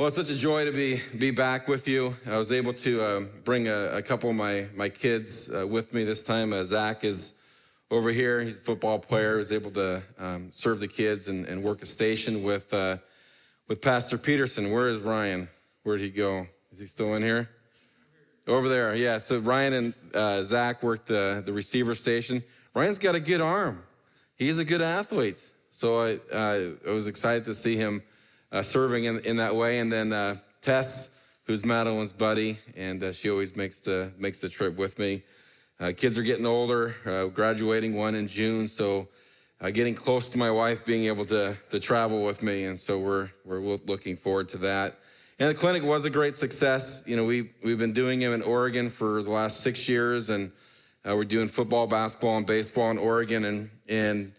Well, it's such a joy to be be back with you. I was able to uh, bring a, a, couple of my my kids uh, with me this time. Uh, Zach is over here. He's a football player. He's able to um, serve the kids and, and, work a station with uh, with Pastor Peterson. Where is Ryan? Where'd he go? Is he still in here? Over there, yeah. So Ryan and uh, Zach worked the the receiver station. Ryan's got a good arm. He's a good athlete. So I I was excited to see him uh, serving in, in that way. And then uh, Tess, who's Madeline's buddy, and uh, she always makes the makes the trip with me. Uh, kids are getting older, uh, graduating one in June, so uh, getting close to my wife being able to to travel with me, and so we're we're looking forward to that. And the clinic was a great success. You know, we we've been doing them in Oregon for the last six years, and we're doing football, basketball, and baseball in Oregon, and and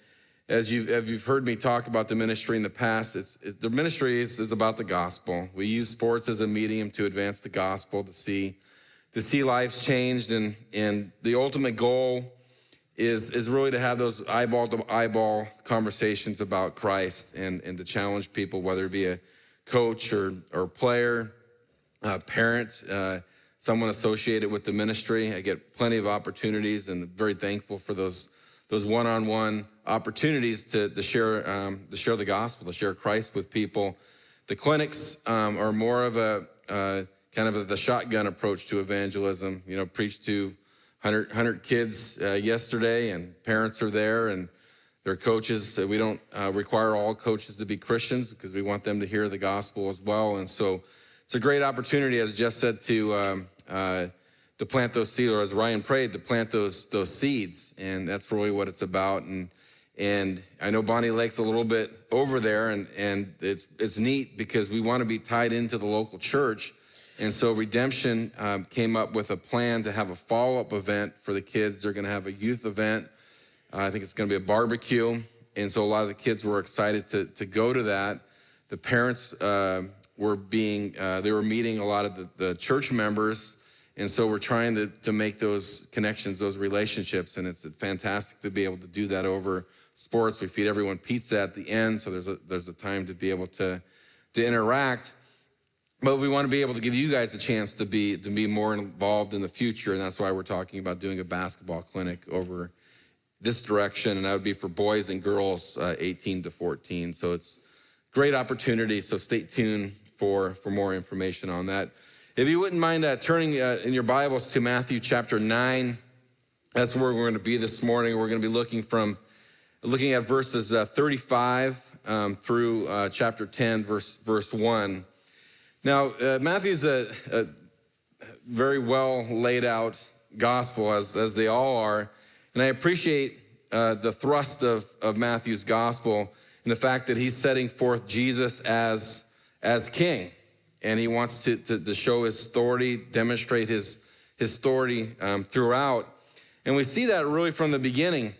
as you've, as you've heard me talk about the ministry in the past, it's, it, the ministry is, is about the gospel. We use sports as a medium to advance the gospel, to see, to see lives changed, and, and the ultimate goal is, is really to have those eyeball to eyeball conversations about Christ and, and to challenge people, whether it be a coach or, or player, a parent, uh, someone associated with the ministry. I get plenty of opportunities and very thankful for those those one-on-one opportunities to, to share um, to share the gospel, to share Christ with people. The clinics um, are more of a uh, kind of a, the shotgun approach to evangelism. You know, preached to 100, 100 kids uh, yesterday, and parents are there, and their coaches. We don't uh, require all coaches to be Christians because we want them to hear the gospel as well. And so, it's a great opportunity, as Jeff said, to um, uh, to plant those seeds, or as Ryan prayed, to plant those those seeds, and that's really what it's about. And and I know Bonney Lake's a little bit over there, and and it's it's neat because we want to be tied into the local church, and so Redemption um, came up with a plan to have a follow up event for the kids. They're going to have a youth event. Uh, I think it's going to be a barbecue, and so a lot of the kids were excited to to go to that. The parents uh, were being uh, they were meeting a lot of the, the church members and so we're trying to, to make those connections, those relationships, and it's fantastic to be able to do that over sports. We feed everyone pizza at the end, so there's a, there's a time to be able to, to interact. But we want to be able to give you guys a chance to be, to be more involved in the future, and that's why we're talking about doing a basketball clinic over this direction, and that would be for boys and girls uh, 18 to 14. So it's great opportunity, so stay tuned for, for more information on that. If you wouldn't mind uh, turning uh, in your Bibles to Matthew chapter 9, that's where we're going to be this morning. We're going to be looking from looking at verses uh, 35 um, through uh, chapter 10, verse verse 1. Now, uh, Matthew's a, a, very well laid out gospel, as, as they all are. And I appreciate uh, the thrust of, of Matthew's gospel and the fact that he's setting forth Jesus as, as king and he wants to, to, to show his authority, demonstrate his, his authority um, throughout. And we see that really from the beginning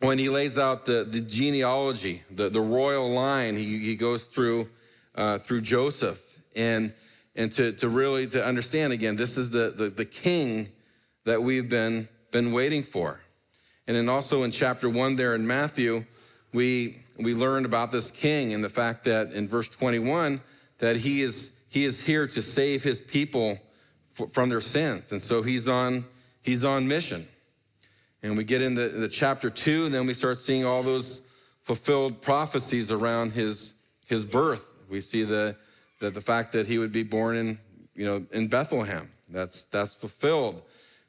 when he lays out the, the genealogy, the, the royal line. He, he goes through, uh, through Joseph and, and to, to really to understand again, this is the, the, the king that we've been, been waiting for. And then also in chapter one there in Matthew, we, we learned about this king and the fact that in verse 21, that he is he is here to save his people from their sins. And so he's on, he's on mission. And we get into the chapter two, and then we start seeing all those fulfilled prophecies around his, his birth. We see the, the, the fact that he would be born in, you know, in Bethlehem. That's, that's fulfilled.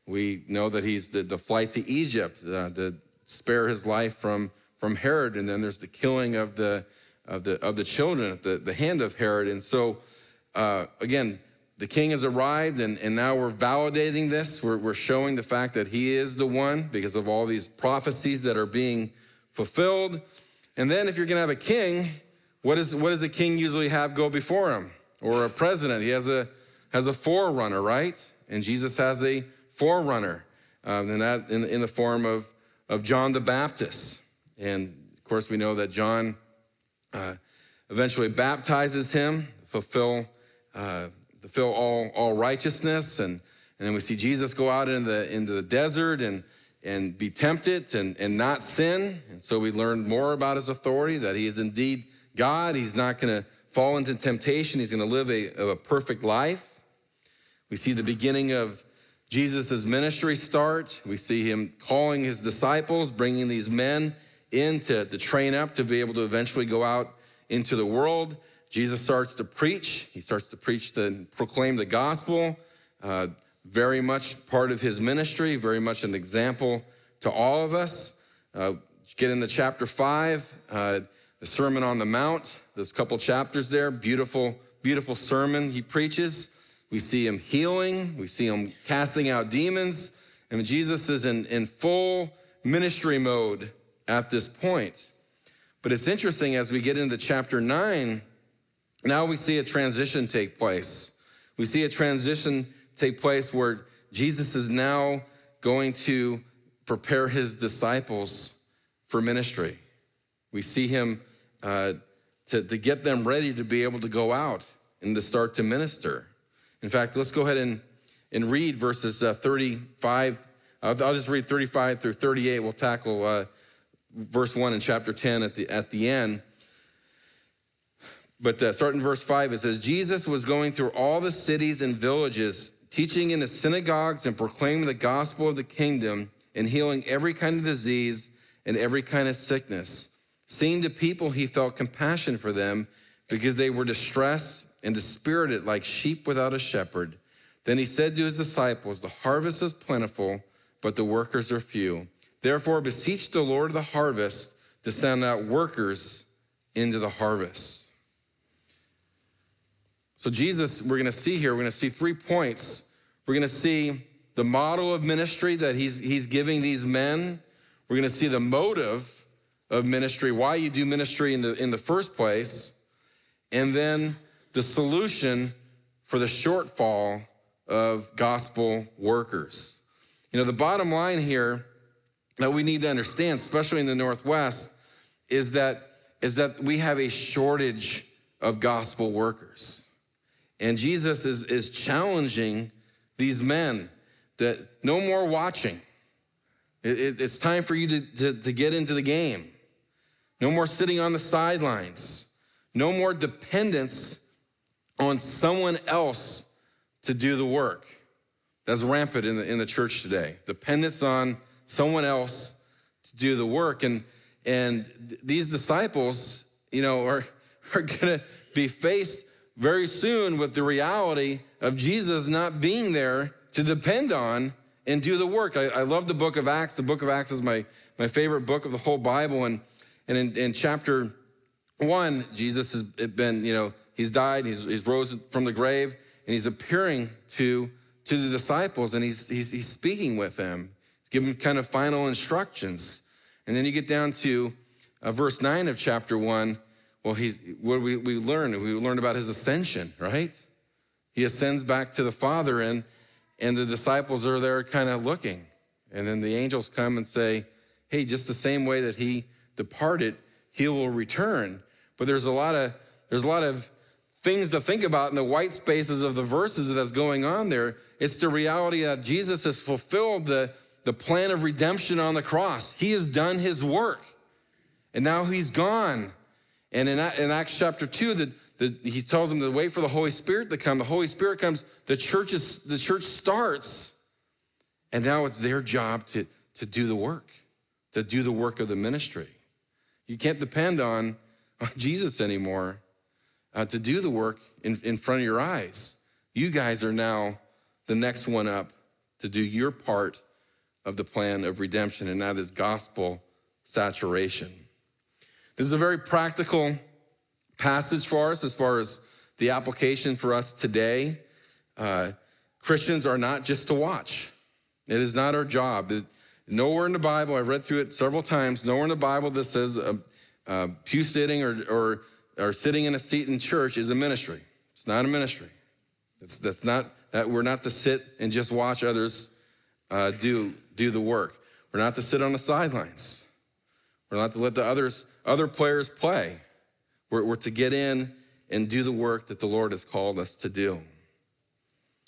We know that he's the, the flight to Egypt uh, to spare his life from, from Herod. And then there's the killing of the, of the, of the children at the, the hand of Herod. And so uh, again, the king has arrived, and, and now we're validating this. We're, we're showing the fact that he is the one because of all these prophecies that are being fulfilled. And then, if you're going to have a king, what, is, what does a king usually have go before him? Or a president? He has a, has a forerunner, right? And Jesus has a forerunner, um, and that in, in the form of, of John the Baptist. And of course, we know that John uh, eventually baptizes him, fulfill uh, fulfill all, all righteousness. And, and then we see Jesus go out into the, into the desert and, and be tempted and, and not sin. And so we learn more about his authority, that he is indeed God. He's not going to fall into temptation. He's going to live a, a perfect life. We see the beginning of Jesus' ministry start. We see him calling his disciples, bringing these men in to, to train up to be able to eventually go out into the world. Jesus starts to preach. He starts to preach the proclaim the gospel. Uh, very much part of his ministry, very much an example to all of us. Uh, get into chapter five, uh, the Sermon on the Mount. A couple chapters there. Beautiful, beautiful sermon he preaches. We see him healing. We see him casting out demons. And Jesus is in, in full ministry mode at this point. But it's interesting as we get into chapter nine, now we see a transition take place. We see a transition take place where Jesus is now going to prepare his disciples for ministry. We see him uh, to, to get them ready to be able to go out and to start to minister. In fact, let's go ahead and, and read verses uh, 35. I'll, just read 35 through 38. We'll tackle uh, verse 1 in chapter 10 at the, at the end. But uh, starting in verse 5, it says, Jesus was going through all the cities and villages, teaching in the synagogues and proclaiming the gospel of the kingdom and healing every kind of disease and every kind of sickness. Seeing the people, he felt compassion for them because they were distressed and dispirited like sheep without a shepherd. Then he said to his disciples, The harvest is plentiful, but the workers are few. Therefore, beseech the Lord of the harvest to send out workers into the harvest. So, Jesus, we're going to see here, we're going to see three points. We're going to see the model of ministry that he's, he's giving these men. We're going to see the motive of ministry, why you do ministry in the, in the first place. And then the solution for the shortfall of gospel workers. You know, the bottom line here that we need to understand, especially in the Northwest, is that, is that we have a shortage of gospel workers. And Jesus is, is challenging these men that no more watching. It, it, it's time for you to, to, to get into the game. No more sitting on the sidelines. No more dependence on someone else to do the work. That's rampant in the, in the church today. Dependence on someone else to do the work. And, and these disciples, you know, are, are going to be faced very soon with the reality of Jesus not being there to depend on and do the work. I, I, love the book of Acts. The book of Acts is my, my favorite book of the whole Bible. And, and in, in chapter one, Jesus has been, you know, he's died, he's, he's rose from the grave, and he's appearing to, to the disciples and he's, he's, he's speaking with them. He's giving kind of final instructions. And then you get down to uh, verse 9 of chapter 1 well, he's, what we, we learned, we learned about his ascension, right? He ascends back to the Father, and, and the disciples are there kind of looking. And then the angels come and say, hey, just the same way that he departed, he will return. But there's a lot of, there's a lot of things to think about in the white spaces of the verses that's going on there. It's the reality that Jesus has fulfilled the, the plan of redemption on the cross. He has done his work. And now he's gone. And in, in Acts chapter 2, the, the, he tells them to wait for the Holy Spirit to come. The Holy Spirit comes, the church, is, the church starts, and now it's their job to, to do the work, to do the work of the ministry. You can't depend on, on Jesus anymore uh, to do the work in, in front of your eyes. You guys are now the next one up to do your part of the plan of redemption, and that is gospel saturation. This is a very practical passage for us as far as the application for us today. Uh, Christians are not just to watch. It is not our job. It, nowhere in the Bible, I've read through it several times, nowhere in the Bible that says uh, uh, pew sitting or, or, or sitting in a seat in church is a ministry. It's not a ministry. It's, that's not, that we're not to sit and just watch others uh, do, do the work. We're not to sit on the sidelines. We're not to let the others other players play. We're, we're to get in and do the work that the Lord has called us to do.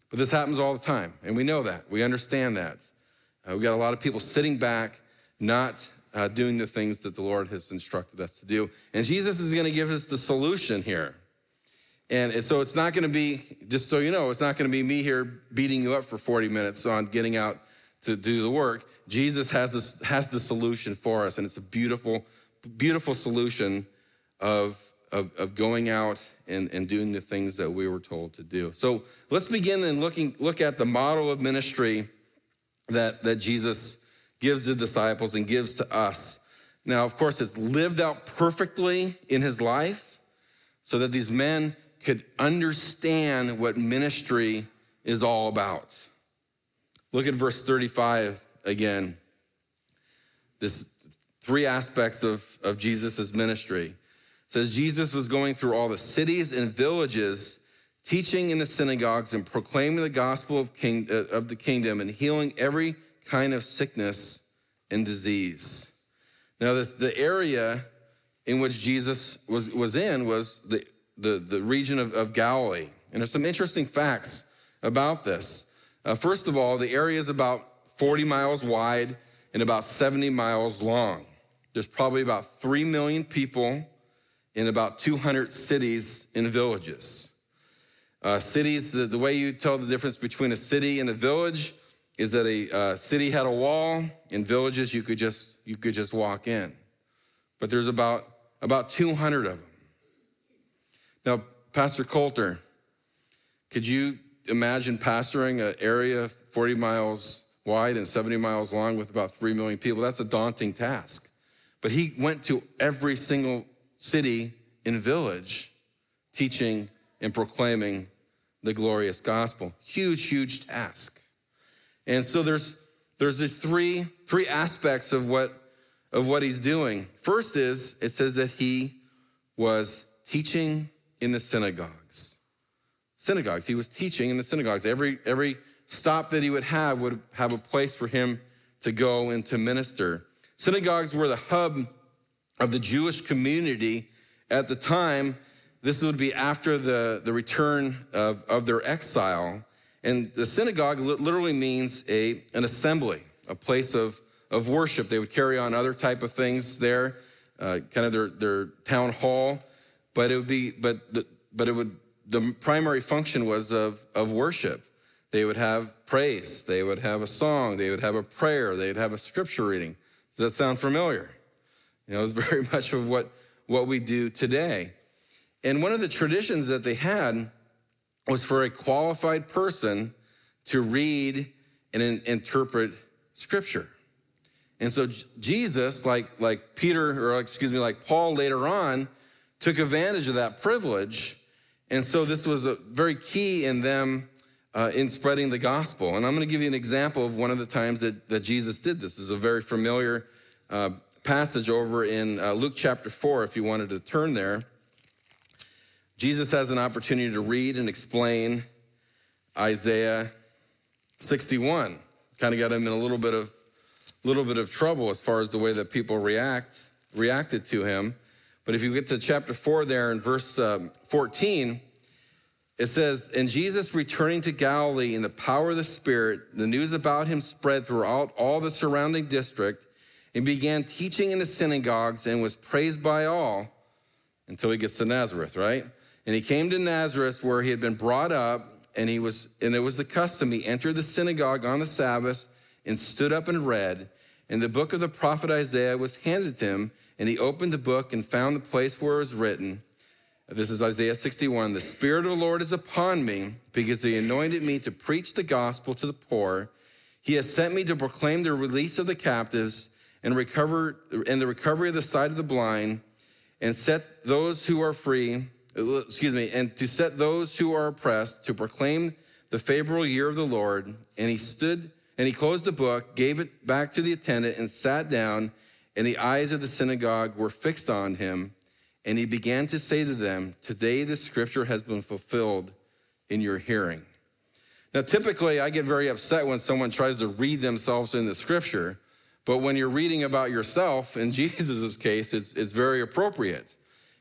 But this happens all the time, and we know that. We understand that. Uh, we got a lot of people sitting back, not uh, doing the things that the Lord has instructed us to do. And Jesus is going to give us the solution here. and so it's not going to be, just so you know, it's not going to be me here beating you up for 40 minutes on getting out to do the work. Jesus has this, has the solution for us, and it's a beautiful, beautiful solution of, of, of going out and, and doing the things that we were told to do. So let's begin and looking look at the model of ministry that, that Jesus gives the disciples and gives to us. Now, of course, it's lived out perfectly in his life so that these men could understand what ministry is all about. Look at verse 35 again. This three aspects of, of Jesus' ministry. It says Jesus was going through all the cities and villages, teaching in the synagogues and proclaiming the gospel of, king, uh, of the kingdom and healing every kind of sickness and disease. Now, this the area in which Jesus was, was in was the, the, the region of, of Galilee. And there's some interesting facts about this. Uh, first of all, the area is about 40 miles wide and about 70 miles long. There's probably about 3 million people in about 200 cities and villages. Uh, cities, the, the, way you tell the difference between a city and a village is that a uh, city had a wall, in villages you could just you could just walk in. But there's about about 200 of them. Now, Pastor Coulter, could you imagine pastoring an area 40 miles wide and 70 miles long with about 3 million people? That's a daunting task. But he went to every single city and village teaching and proclaiming the glorious gospel. Huge, huge task. And so there's there's these three three aspects of what of what he's doing. First is it says that he was teaching in the synagogues. Synagogues. He was teaching in the synagogues. Every every stop that he would have would have a place for him to go and to minister. Synagogues were the hub of the Jewish community at the time. This would be after the, the return of, of their exile. And the synagogue literally means a, an assembly, a place of, of worship. They would carry on other type of things there, uh, kind of their, their town hall, but it would be, but, the, but it would, the primary function was of, of worship. They would have praise, they would have a song, they would have a prayer, they'd have a scripture reading. Does that sound familiar? You know, it's very much of what, what we do today. And one of the traditions that they had was for a qualified person to read and interpret scripture. And so Jesus, like, like Peter, or excuse me, like Paul later on, took advantage of that privilege. And so this was a very key in them uh, in spreading the gospel. And I'm going to give you an example of one of the times that, that Jesus did this. This is a very familiar uh, passage over in uh, Luke chapter 4, if you wanted to turn there. Jesus has an opportunity to read and explain Isaiah 61. Kind of got him in a little bit of little bit of trouble as far as the way that people react reacted to him. But if you get to chapter 4 there in verse um, 14, it says, And Jesus returning to Galilee in the power of the Spirit, the news about him spread throughout all the surrounding district, and began teaching in the synagogues and was praised by all until he gets to Nazareth, right? And he came to Nazareth where he had been brought up, and he was, and it was the custom. He entered the synagogue on the Sabbath and stood up and read. And the book of the prophet Isaiah was handed to him, and he opened the book and found the place where it was written. This is Isaiah 61. The Spirit of the Lord is upon me, because he anointed me to preach the gospel to the poor. He has sent me to proclaim the release of the captives and recover and the recovery of the sight of the blind, and set those who are free excuse me, and to set those who are oppressed, to proclaim the favorable year of the Lord. And he stood and he closed the book, gave it back to the attendant, and sat down. And the eyes of the synagogue were fixed on him. And he began to say to them, Today the scripture has been fulfilled in your hearing. Now, typically, I get very upset when someone tries to read themselves in the scripture. But when you're reading about yourself, in Jesus' case, it's, it's very appropriate.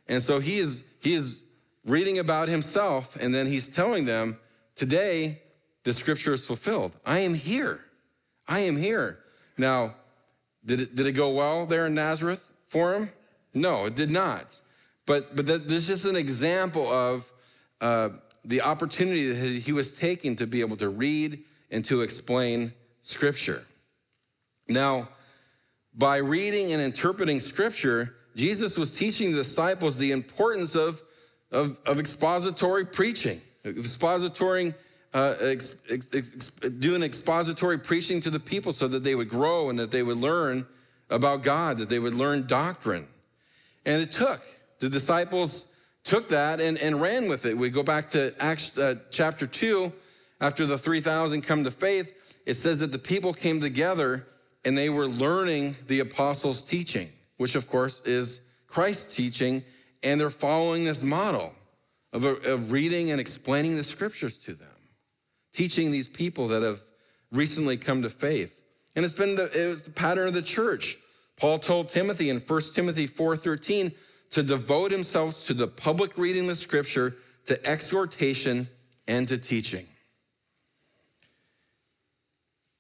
And so he is, he is reading about himself, and then he's telling them, Today, the scripture is fulfilled. I am here. I am here. Now, did it, did it go well there in Nazareth for him? No, it did not. But, but that, this is just an example of, uh, the opportunity that he was taking to be able to read and to explain Scripture. Now, by reading and interpreting Scripture, Jesus was teaching the disciples the importance of, of, of expository preaching, expository, uh, ex, ex, ex, doing expository preaching to the people so that they would grow and that they would learn about God, that they would learn doctrine. And it took. The disciples took that and, and ran with it. We go back to Acts uh, chapter 2. After the 3,000 come to faith, it says that the people came together and they were learning the apostles' teaching, which of course is Christ's teaching, and they're following this model of, of reading and explaining the scriptures to them, teaching these people that have recently come to faith. And it's been the, it was the pattern of the church. Paul told Timothy in 1 Timothy 4:13 to devote himself to the public reading of scripture, to exhortation, and to teaching.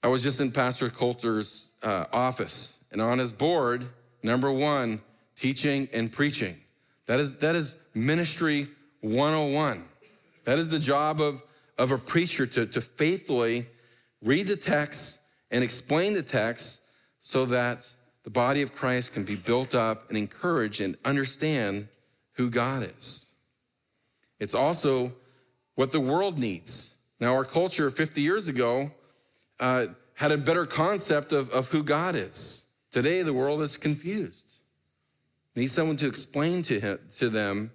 I was just in Pastor Coulter's uh, office, and on his board, number one, teaching and preaching. That is, that is ministry 101. That is the job of, of a preacher to, to faithfully read the text and explain the text so that the body of Christ can be built up and encouraged and understand who God is. It's also what the world needs. Now, our culture 50 years ago uh, had a better concept of, of who God is. Today, the world is confused. Need someone to explain to, him, to them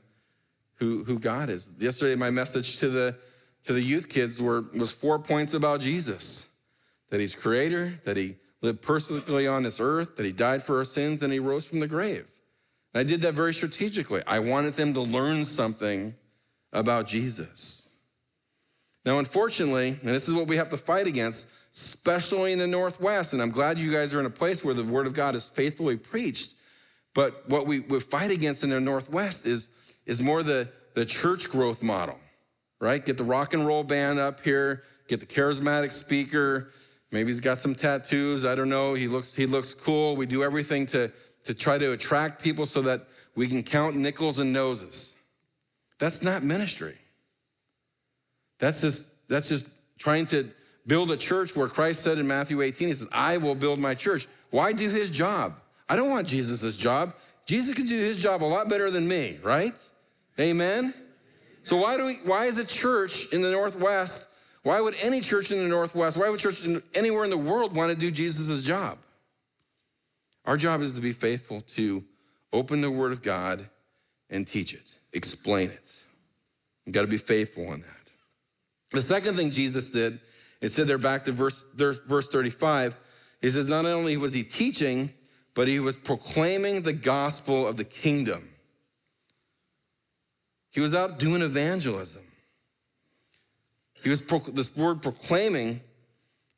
who, who God is. Yesterday, my message to the, to the youth kids were, was four points about Jesus that he's creator, that he lived perfectly on this earth, that he died for our sins, and he rose from the grave. And I did that very strategically. I wanted them to learn something about Jesus. Now, unfortunately, and this is what we have to fight against, especially in the Northwest, and I'm glad you guys are in a place where the Word of God is faithfully preached. But what we, we fight against in the Northwest is, is more the, the church growth model, right? Get the rock and roll band up here, get the charismatic speaker, Maybe he's got some tattoos. I don't know. He looks, he looks cool. We do everything to, to try to attract people so that we can count nickels and noses. That's not ministry. That's just, that's just trying to build a church where Christ said in Matthew 18, He said, I will build my church. Why do his job? I don't want Jesus' job. Jesus can do his job a lot better than me, right? Amen? So why do we, why is a church in the Northwest why would any church in the Northwest, why would church anywhere in the world want to do Jesus' job? Our job is to be faithful to open the Word of God and teach it, explain it. You got to be faithful on that. The second thing Jesus did, it said there back to verse, verse 35, he says, not only was he teaching, but he was proclaiming the gospel of the kingdom. He was out doing evangelism. He was this word proclaiming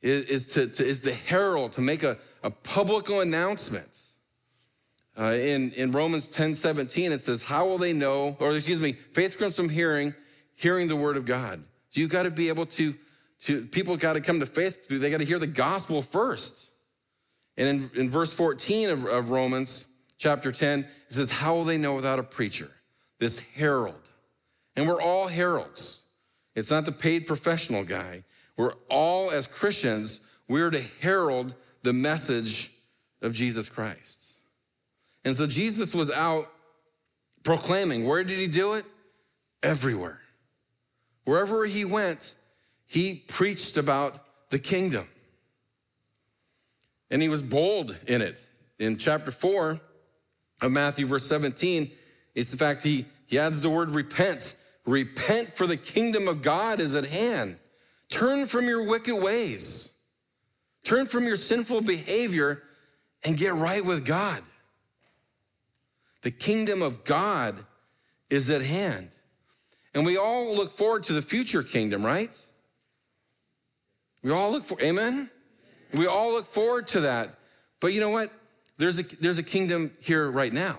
is, is to, to, is the herald to make a, a public announcement. Uh, in, in Romans 10 17, it says, How will they know, or excuse me, faith comes from hearing, hearing the word of God. So you've got to be able to, to people got to come to faith through, they got to hear the gospel first. And in, in verse 14 of, of Romans chapter 10, it says, How will they know without a preacher? This herald. And we're all heralds. It's not the paid professional guy. We're all, as Christians, we're to herald the message of Jesus Christ. And so Jesus was out proclaiming. Where did he do it? Everywhere. Wherever he went, he preached about the kingdom. And he was bold in it. In chapter 4 of Matthew, verse 17, it's the fact he, he adds the word repent. Repent, for the kingdom of God is at hand. Turn from your wicked ways. Turn from your sinful behavior and get right with God. The kingdom of God is at hand. And we all look forward to the future kingdom, right? We all look for, amen? We all look forward to that. But you know what? There's a, there's a kingdom here right now,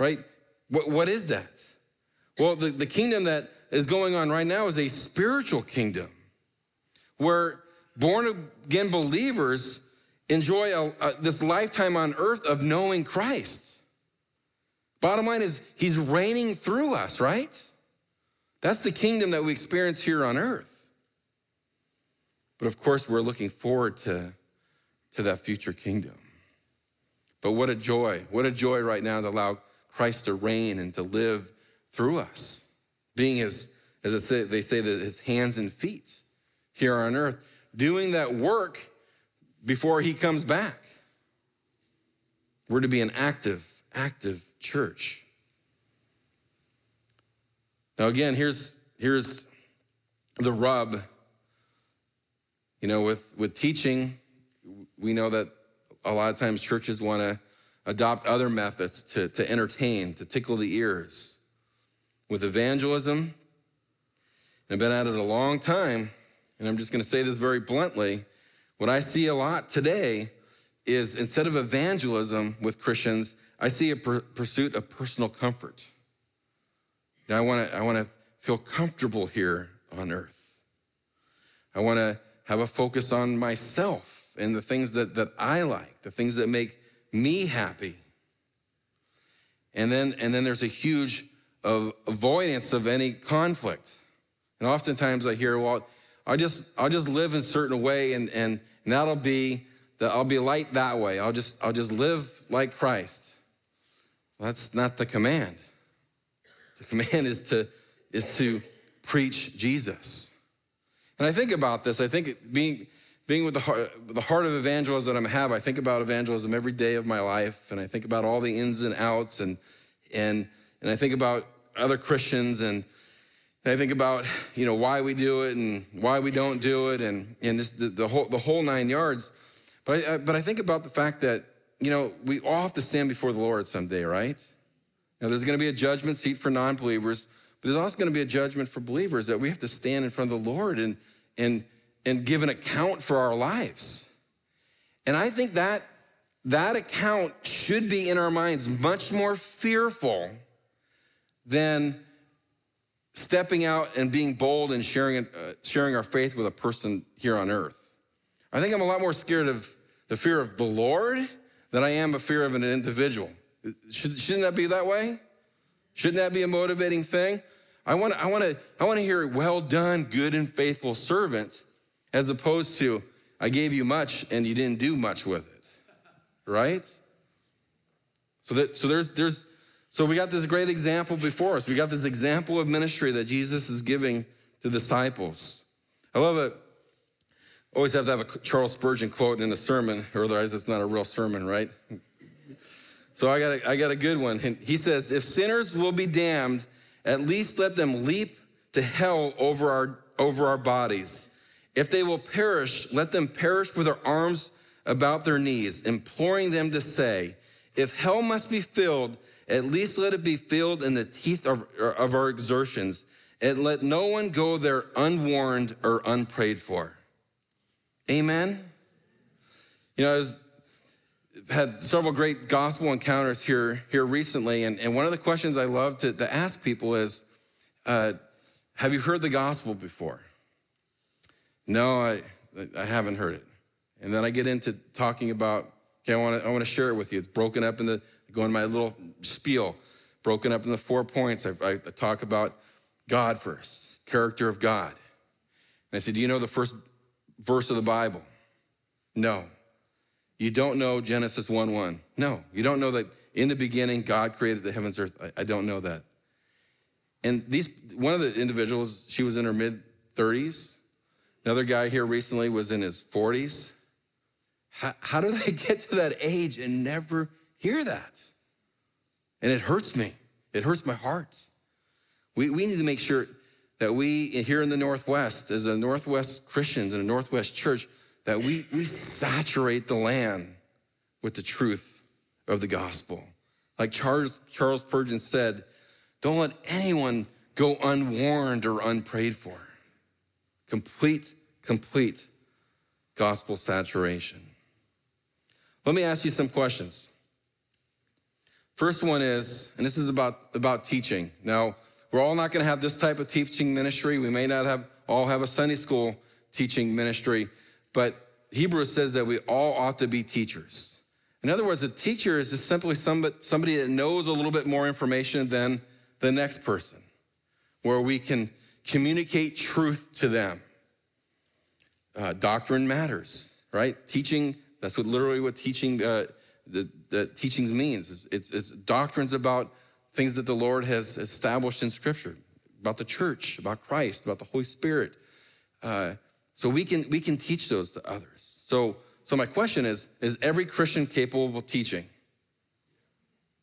right? What, what is that? Well, the, the kingdom that is going on right now is a spiritual kingdom where born again believers enjoy a, a, this lifetime on earth of knowing Christ. Bottom line is, he's reigning through us, right? That's the kingdom that we experience here on earth. But of course, we're looking forward to, to that future kingdom. But what a joy, what a joy right now to allow Christ to reign and to live through us, being his, as say, they say, that his hands and feet here on earth, doing that work before he comes back. We're to be an active, active church. Now, again, here's, here's the rub. You know, with, with teaching, we know that a lot of times churches want to adopt other methods to, to entertain, to tickle the ears. With evangelism, I've been at it a long time, and I'm just going to say this very bluntly. What I see a lot today is instead of evangelism with Christians, I see a pursuit of personal comfort. Now, I want to I want to feel comfortable here on earth. I want to have a focus on myself and the things that, that I like, the things that make me happy. And then, and then there's a huge of avoidance of any conflict. And oftentimes I hear, well, I'll just, I'll just live in a certain way and, and, and that'll be, that I'll be light that way. I'll just, I'll just live like Christ. Well, that's not the command. The command is to, is to preach Jesus. And I think about this, I think being, being with the heart, the heart of evangelism that I have, I think about evangelism every day of my life, and I think about all the ins and outs, and and and I think about other Christians, and, and I think about you know why we do it and why we don't do it, and and this, the, the whole the whole nine yards. But I, but I think about the fact that you know we all have to stand before the Lord someday, right? Now there's going to be a judgment seat for non-believers, but there's also going to be a judgment for believers that we have to stand in front of the Lord and and and give an account for our lives. And I think that that account should be in our minds much more fearful than stepping out and being bold and sharing, uh, sharing our faith with a person here on earth. I think I'm a lot more scared of the fear of the Lord than I am a fear of an individual. Should, shouldn't that be that way? Shouldn't that be a motivating thing? I want I want to I want to hear well done good and faithful servant as opposed to, I gave you much and you didn't do much with it, right? So that so there's there's so we got this great example before us. We got this example of ministry that Jesus is giving to disciples. I love it. Always have to have a Charles Spurgeon quote in a sermon, or otherwise it's not a real sermon, right? So I got a, I got a good one. He says, "If sinners will be damned, at least let them leap to hell over our over our bodies." If they will perish, let them perish with their arms about their knees, imploring them to say, If hell must be filled, at least let it be filled in the teeth of, of our exertions, and let no one go there unwarned or unprayed for. Amen. You know, I've had several great gospel encounters here, here recently, and, and one of the questions I love to, to ask people is, uh, have you heard the gospel before? No, I, I haven't heard it. And then I get into talking about, okay, I want to I want to share it with you. It's broken up in the, go in my little spiel, broken up into four points. I, I, talk about God first, character of God. And I said, do you know the first verse of the Bible? No. You don't know Genesis 1 1. No. You don't know that in the beginning God created the heavens earth. I, I don't know that. And these, one of the individuals, she was in her mid 30s. Another guy here recently was in his 40s. How, how do they get to that age and never hear that? And it hurts me. It hurts my heart. We, we need to make sure that we, here in the Northwest, as a Northwest Christians and a Northwest church, that we, we saturate the land with the truth of the gospel. Like Charles, Charles Spurgeon said, don't let anyone go unwarned or unprayed for. Complete, complete gospel saturation. Let me ask you some questions. First one is, and this is about, about teaching. Now, we're all not going to have this type of teaching ministry. We may not have all have a Sunday school teaching ministry, but Hebrews says that we all ought to be teachers. In other words, a teacher is just simply somebody, somebody that knows a little bit more information than the next person. where we can communicate truth to them. Uh, doctrine matters, right? Teaching, that's what literally what teaching, uh, the, the teachings means. It's, it's, it's doctrines about things that the Lord has established in Scripture, about the church, about Christ, about the Holy Spirit. Uh, so we can we can teach those to others. So so my question is: Is every Christian capable of teaching?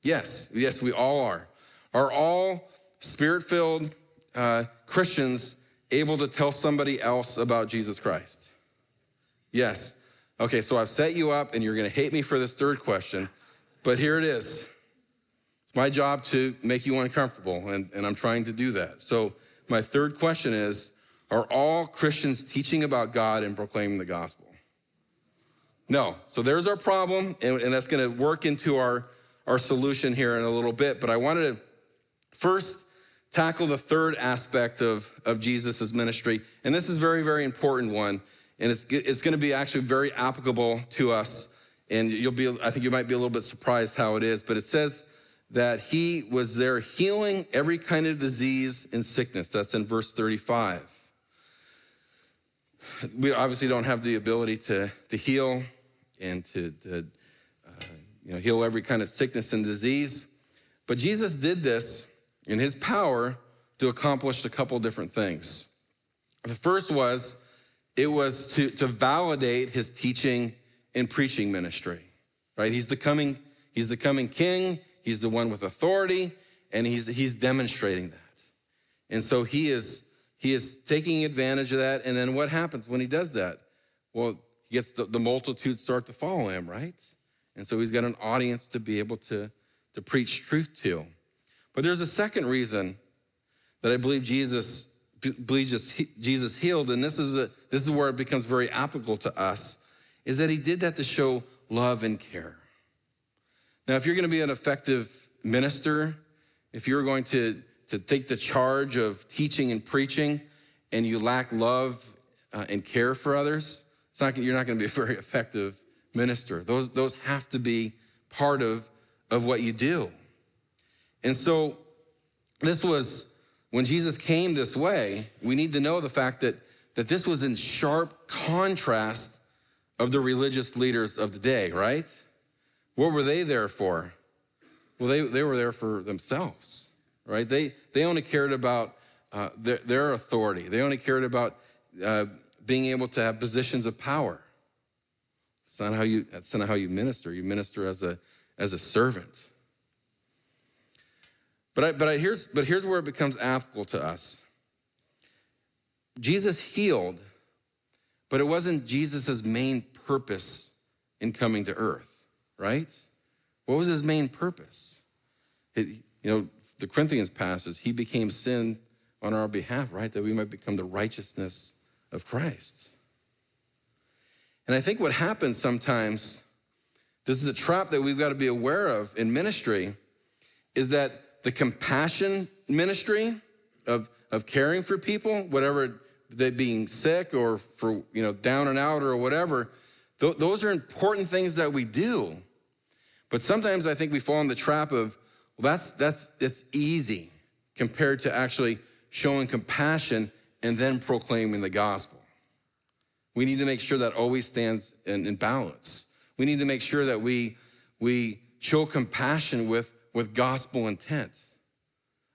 Yes, yes, we all are. Are all spirit-filled uh, Christians able to tell somebody else about Jesus Christ? Yes. Okay, so I've set you up, and you're going to hate me for this third question, but here it is. It's my job to make you uncomfortable, and, and I'm trying to do that. So, my third question is Are all Christians teaching about God and proclaiming the gospel? No. So, there's our problem, and, and that's going to work into our, our solution here in a little bit. But I wanted to first tackle the third aspect of, of Jesus' ministry. And this is very, very important one. And it's, it's going to be actually very applicable to us. And you'll be, I think you might be a little bit surprised how it is. But it says, that he was there healing every kind of disease and sickness. That's in verse 35. We obviously don't have the ability to, to heal and to, to uh, you know, heal every kind of sickness and disease. But Jesus did this in his power to accomplish a couple different things. The first was it was to, to validate his teaching and preaching ministry, right? He's the coming, he's the coming king. He's the one with authority, and he's, he's demonstrating that. And so he is, he is taking advantage of that. And then what happens when he does that? Well, he gets the, the multitude start to follow him, right? And so he's got an audience to be able to, to preach truth to. But there's a second reason that I believe Jesus Jesus healed, and this is a, this is where it becomes very applicable to us, is that he did that to show love and care. Now, if you're going to be an effective minister, if you're going to, to take the charge of teaching and preaching, and you lack love uh, and care for others, it's not, you're not going to be a very effective minister. Those, those have to be part of, of what you do. And so, this was when Jesus came this way, we need to know the fact that, that this was in sharp contrast of the religious leaders of the day, right? What were they there for? Well, they, they were there for themselves, right? They, they only cared about uh, their, their, authority. They only cared about uh, being able to have positions of power. That's not how you, that's not how you minister. You minister as a, as a servant. But, I, but, I, here's, but here's where it becomes applicable to us. Jesus healed, but it wasn't Jesus' main purpose in coming to earth right? What was his main purpose? It, you know, the Corinthians passage, he became sin on our behalf, right? That we might become the righteousness of Christ. And I think what happens sometimes, this is a trap that we've got to be aware of in ministry, is that the compassion ministry of, of caring for people, whatever they being sick or for, you know, down and out or whatever, th- those are important things that we do. But sometimes I think we fall in the trap of, well, that's that's it's easy compared to actually showing compassion and then proclaiming the gospel. We need to make sure that always stands in, in balance. We need to make sure that we we show compassion with, with gospel intent.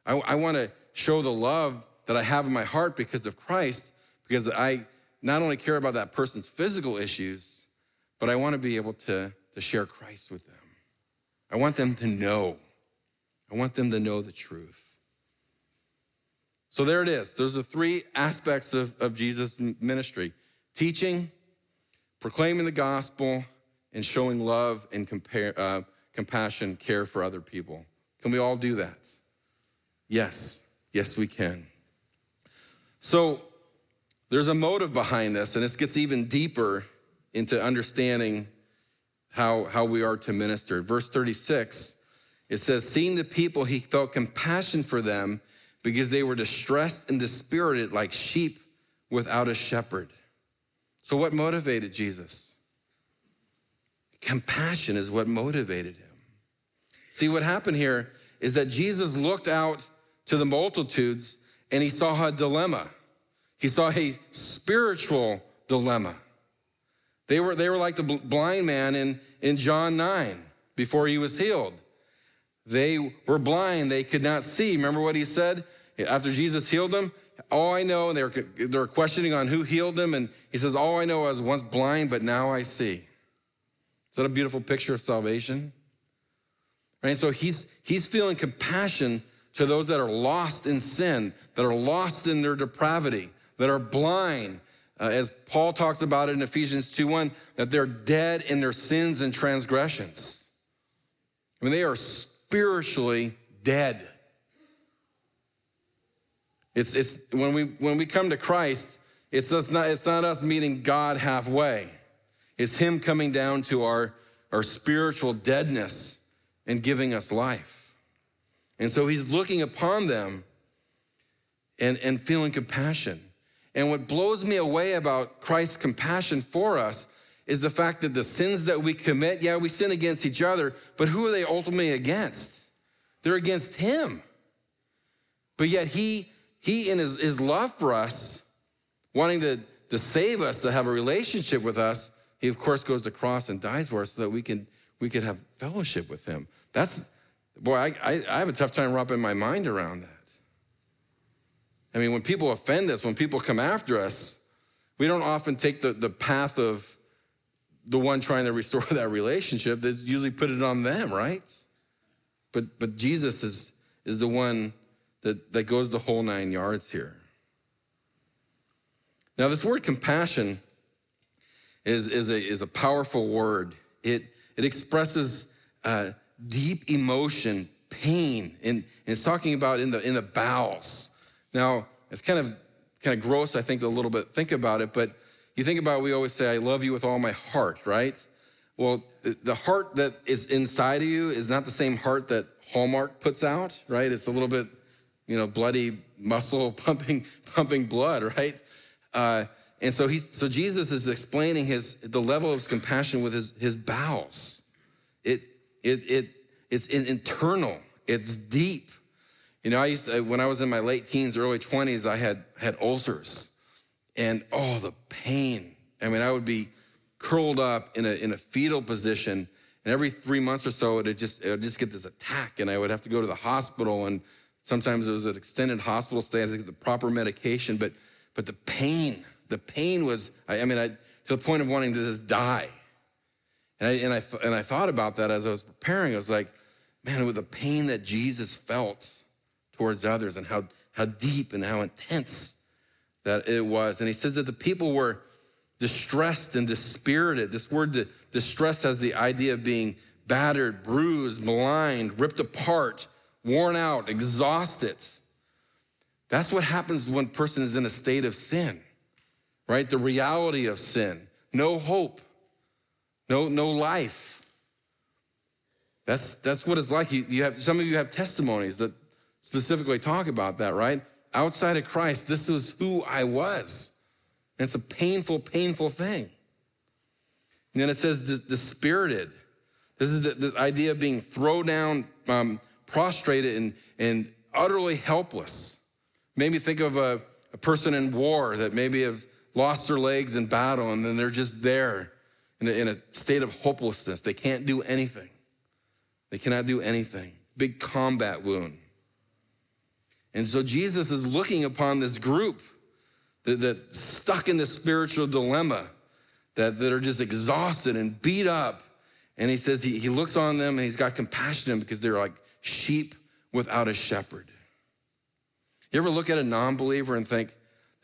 I, I want to show the love that I have in my heart because of Christ, because I not only care about that person's physical issues, but I want to be able to, to share Christ with them. I want them to know. I want them to know the truth. So there it is. Those are three aspects of, of Jesus' ministry teaching, proclaiming the gospel, and showing love and compare, uh, compassion, care for other people. Can we all do that? Yes. Yes, we can. So there's a motive behind this, and this gets even deeper into understanding how, how we are to minister. Verse 36, it says, Seeing the people, he felt compassion for them because they were distressed and dispirited like sheep without a shepherd. So, what motivated Jesus? Compassion is what motivated him. See, what happened here is that Jesus looked out to the multitudes and he saw a dilemma. He saw a spiritual dilemma. They were, they were like the blind man in, in John 9 before he was healed. They were blind, they could not see. Remember what he said after Jesus healed them? All I know, and they were, they were questioning on who healed them, and he says, All I know I was once blind, but now I see. Is that a beautiful picture of salvation? Right? So he's, he's feeling compassion to those that are lost in sin, that are lost in their depravity, that are blind, uh, as Paul talks about it in Ephesians 2:1, that they're dead in their sins and transgressions. I mean, they are spiritually dead. It's, it's when we when we come to Christ, it's us not it's not us meeting God halfway. It's Him coming down to our, our spiritual deadness and giving us life. And so He's looking upon them and, and feeling compassion. And what blows me away about Christ's compassion for us is the fact that the sins that we commit, yeah, we sin against each other, but who are they ultimately against? They're against Him. But yet He, He in His, his love for us, wanting to, to save us, to have a relationship with us, He of course goes to cross and dies for us so that we can we could have fellowship with Him. That's boy, I, I, I have a tough time wrapping my mind around that. I mean, when people offend us, when people come after us, we don't often take the, the path of the one trying to restore that relationship. They usually put it on them, right? But but Jesus is is the one that, that goes the whole nine yards here. Now, this word compassion is, is, a, is a powerful word. It, it expresses uh, deep emotion, pain, and, and it's talking about in the, in the bowels. Now, it's kind of kind of gross, I think, a little bit. Think about it, but you think about we always say, I love you with all my heart, right? Well, the heart that is inside of you is not the same heart that Hallmark puts out, right? It's a little bit, you know, bloody muscle pumping, pumping blood, right? Uh, and so he's so Jesus is explaining his the level of his compassion with his his bowels. It it it it's internal. It's deep. You know, I used to, when I was in my late teens, early 20s, I had had ulcers. And oh, the pain. I mean, I would be curled up in a in a fetal position, and every three months or so, it would just it would just get this attack, and I would have to go to the hospital. And sometimes it was an extended hospital stay. I had to get the proper medication, but but the pain, the pain was, I, I mean, I to the point of wanting to just die. And I and I and I thought about that as I was preparing. I was like, man, with the pain that Jesus felt towards others and how, how deep and how intense that it was. And he says that the people were distressed and dispirited. This word distress has the idea of being battered, bruised, maligned, ripped apart, worn out, exhausted. That's what happens when a person is in a state of sin, right? The reality of sin, no hope, no, no life. That's, that's what it's like. You, you have, some of you have testimonies that specifically talk about that, right? Outside of Christ, this is who I was. And it's a painful, painful thing. And then it says dispirited. This is the, the, idea of being thrown down, um, prostrated, and, and utterly helpless. Made me think of a, a person in war that maybe have lost their legs in battle and then they're just there in a, in a state of hopelessness. They can't do anything. They cannot do anything. Big combat wound. And so Jesus is looking upon this group that, that stuck in this spiritual dilemma, that, that are just exhausted and beat up. And he says he, he looks on them and he's got compassion on them because they're like sheep without a shepherd. You ever look at a non believer and think,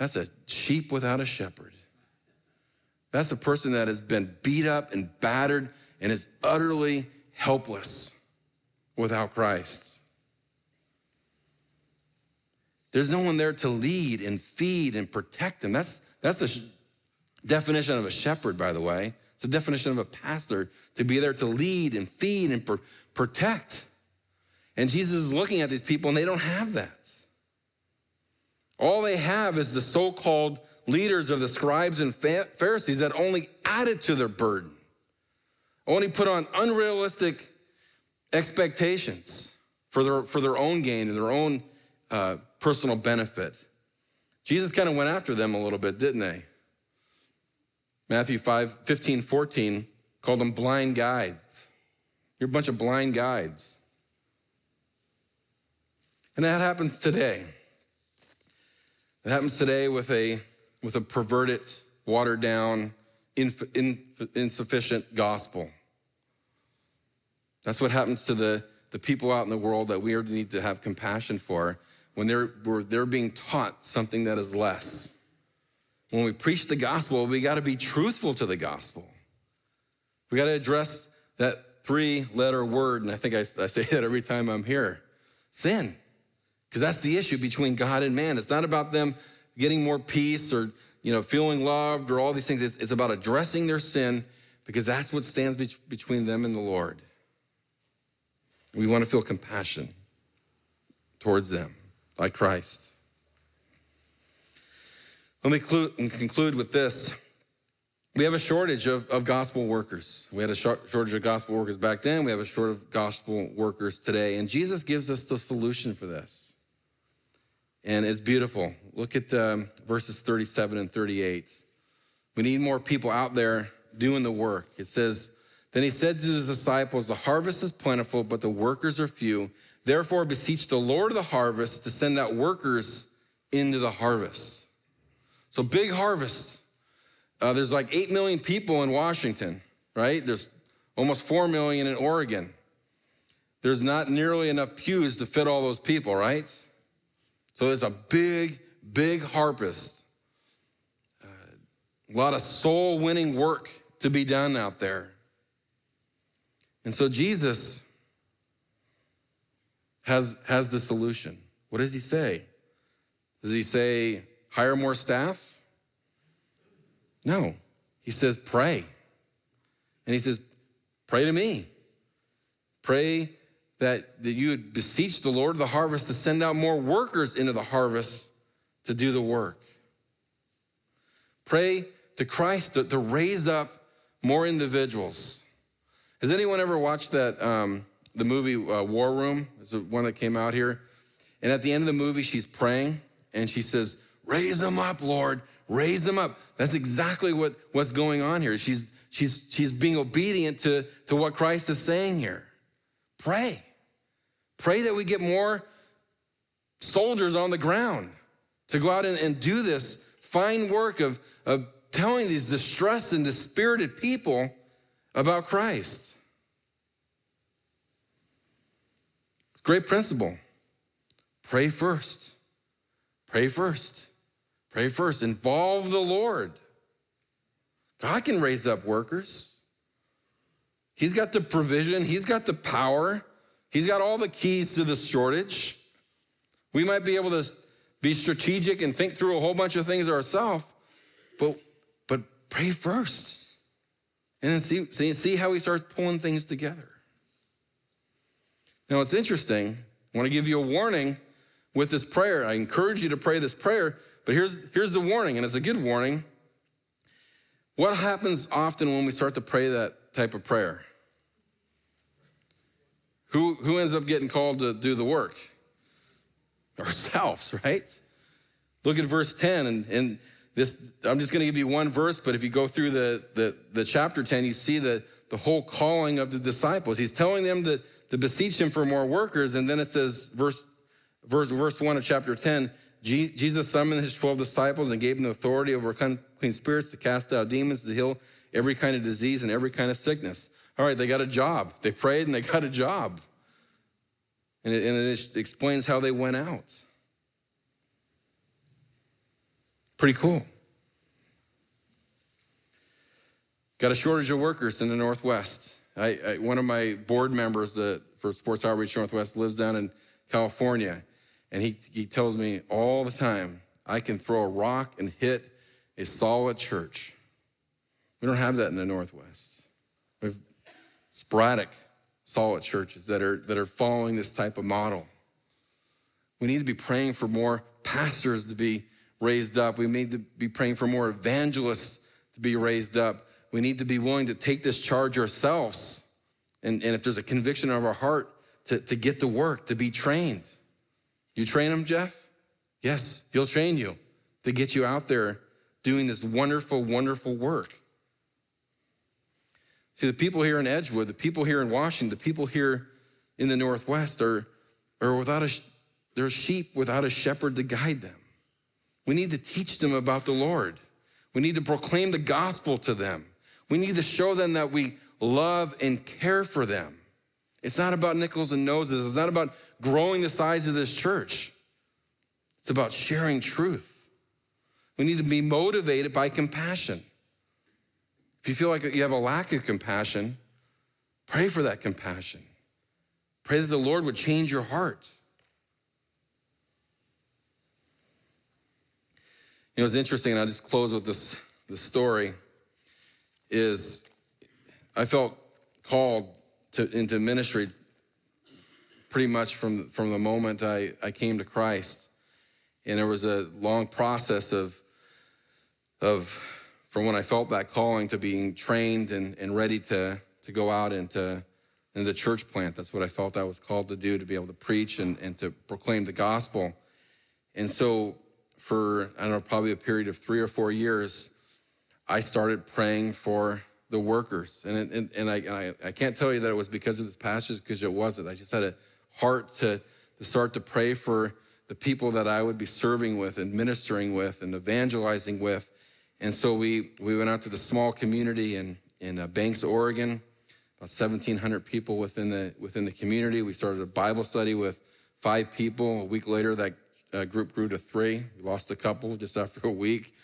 that's a sheep without a shepherd? That's a person that has been beat up and battered and is utterly helpless without Christ. There's no one there to lead and feed and protect them. That's, that's a sh- definition of a shepherd, by the way. It's a definition of a pastor to be there to lead and feed and pr- protect. And Jesus is looking at these people and they don't have that. All they have is the so called leaders of the scribes and Pharisees that only added to their burden, only put on unrealistic expectations for their, for their own gain and their own uh, personal benefit. Jesus kind of went after them a little bit, didn't they? Matthew 5, 15, 14 called them blind guides. You're a bunch of blind guides. And that happens today. It happens today with a, with a perverted, watered down, inf- in, insufficient gospel. That's what happens to the, the people out in the world that we need to have compassion for when they're, they're being taught something that is less. When we preach the gospel, we got to be truthful to the gospel. We got to address that three letter word, and I think I, I say that every time I'm here sin. Because that's the issue between God and man. It's not about them getting more peace or you know feeling loved or all these things. It's, it's about addressing their sin because that's what stands be- between them and the Lord. We want to feel compassion towards them, like Christ. Let me conclude with this. We have a shortage of, of gospel workers. We had a shortage of gospel workers back then. We have a shortage of gospel workers today. And Jesus gives us the solution for this. And it's beautiful. Look at um, verses 37 and 38. We need more people out there doing the work. It says, Then he said to his disciples, The harvest is plentiful, but the workers are few. Therefore, beseech the Lord of the harvest to send out workers into the harvest. So, big harvest. Uh, there's like 8 million people in Washington, right? There's almost 4 million in Oregon. There's not nearly enough pews to fit all those people, right? So, it's a big, big harvest. Uh, a lot of soul winning work to be done out there. And so, Jesus has, has the solution. What does he say? Does he say, hire more staff? No. He says, pray. And he says, pray to me. Pray that, that you would beseech the Lord of the harvest to send out more workers into the harvest to do the work. Pray to Christ to, to raise up more individuals. Has anyone ever watched that um, the movie uh, War Room? It's the one that came out here. And at the end of the movie, she's praying and she says, Raise them up, Lord. Raise them up. That's exactly what, what's going on here. She's, she's, she's being obedient to, to what Christ is saying here. Pray. Pray that we get more soldiers on the ground to go out and, and do this fine work of, of telling these distressed and dispirited people about Christ. Great principle. Pray first. Pray first. Pray first. Involve the Lord. God can raise up workers. He's got the provision, He's got the power, He's got all the keys to the shortage. We might be able to be strategic and think through a whole bunch of things ourselves, but, but pray first. And then see, see, see how he starts pulling things together. Now, it's interesting. I want to give you a warning with this prayer. I encourage you to pray this prayer but here's, here's the warning, and it's a good warning. What happens often when we start to pray that type of prayer? Who, who ends up getting called to do the work? Ourselves, right? Look at verse 10, and, and this, I'm just going to give you one verse, but if you go through the, the, the chapter 10, you see the, the whole calling of the disciples. He's telling them to, to beseech him for more workers, and then it says, verse, verse, verse 1 of chapter 10, Jesus summoned his 12 disciples and gave them the authority over unclean spirits to cast out demons, to heal every kind of disease and every kind of sickness. All right, they got a job. They prayed and they got a job. And it, and it explains how they went out. Pretty cool. Got a shortage of workers in the Northwest. I, I, one of my board members that, for Sports Outreach Northwest lives down in California. And he, he tells me all the time, I can throw a rock and hit a solid church. We don't have that in the Northwest. Sporadic solid churches that are, that are following this type of model. We need to be praying for more pastors to be raised up. We need to be praying for more evangelists to be raised up. We need to be willing to take this charge ourselves. And, and if there's a conviction of our heart, to, to get to work, to be trained. You train them, Jeff? Yes, He'll train you to get you out there doing this wonderful, wonderful work. The people here in Edgewood, the people here in Washington, the people here in the Northwest are, are without a, they're sheep without a shepherd to guide them. We need to teach them about the Lord. We need to proclaim the gospel to them. We need to show them that we love and care for them. It's not about nickels and noses. It's not about growing the size of this church. It's about sharing truth. We need to be motivated by compassion. If you feel like you have a lack of compassion, pray for that compassion. Pray that the Lord would change your heart. You know, it's interesting, and I'll just close with this, this story, is I felt called to, into ministry pretty much from, from the moment I, I came to Christ. And there was a long process of, of from when I felt that calling to being trained and, and ready to, to go out into, into the church plant. That's what I felt I was called to do, to be able to preach and, and to proclaim the gospel. And so for, I don't know, probably a period of three or four years, I started praying for the workers. And, and, and, I, and I, I, can't tell you that it was because of this passage, because it wasn't. I just had a heart to, to start to pray for the people that I would be serving with and ministering with and evangelizing with. And so we, we went out to the small community in, in uh, Banks, Oregon, about 1,700 people within the, within the community. We started a Bible study with five people. A week later, that uh, group grew to three. We lost a couple just after a week.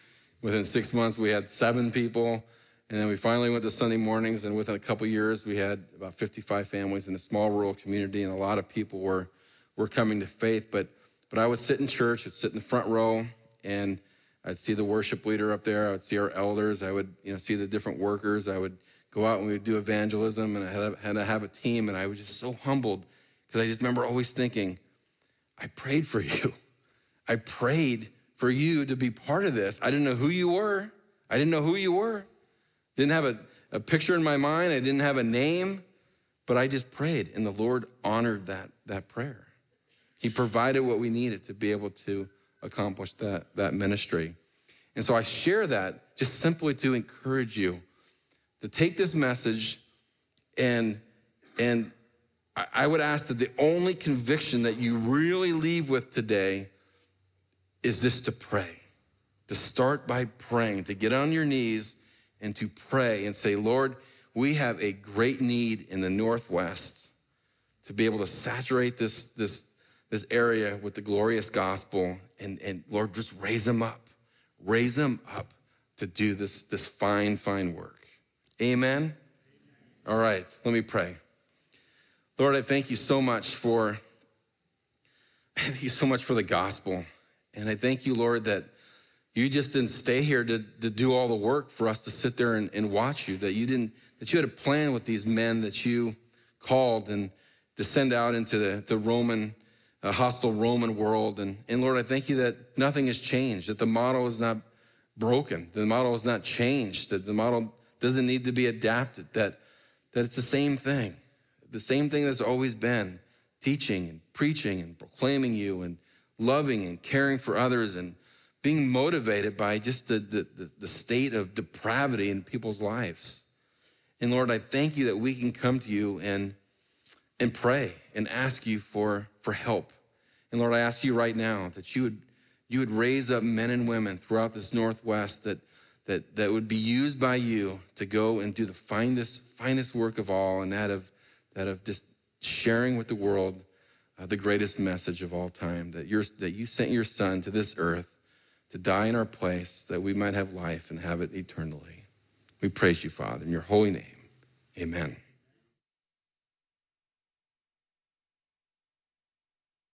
Within six months, we had seven people. And then we finally went to Sunday mornings, and within a couple years, we had about 55 families in a small rural community, and a lot of people were, were coming to faith. But, but I would sit in church, I'd sit in the front row, and I'd see the worship leader up there. I would see our elders. I would, you know, see the different workers. I would go out and we would do evangelism, and I had, had to have a team, and I was just so humbled because I just remember always thinking, I prayed for you. I prayed for you to be part of this. I didn't know who you were. I didn't know who you were. Didn't have a, a picture in my mind. I didn't have a name, but I just prayed, and the Lord honored that, that prayer. He provided what we needed to be able to accomplish that, that ministry. And so I share that just simply to encourage you to take this message and, and I would ask that the only conviction that you really leave with today is this to pray, to start by praying, to get on your knees and to pray and say, Lord, we have a great need in the Northwest to be able to saturate this, this, this area with the glorious gospel. And, and Lord, just raise them up, raise them up to do this, this fine, fine work. Amen. All right, let me pray. Lord, I thank you so much for thank you so much for the gospel. And I thank you, Lord, that you just didn't stay here to, to do all the work for us to sit there and, and watch you, that you didn't, that you had a plan with these men that you called and to send out into the, the Roman, uh, hostile Roman world. And, and Lord, I thank you that nothing has changed, that the model is not broken, the model is not changed, that the model doesn't need to be adapted, that, that it's the same thing, the same thing that's always been teaching and preaching and proclaiming you and loving and caring for others and being motivated by just the, the, the state of depravity in people's lives. And Lord, I thank you that we can come to you and, and pray and ask you for, for help. And Lord, I ask you right now that you would, you would raise up men and women throughout this Northwest that, that, that would be used by you to go and do the finest, finest work of all, and that of, that of just sharing with the world uh, the greatest message of all time that, you that you sent your son to this earth to die in our place that we might have life and have it eternally. We praise you, Father, in your holy name. Amen.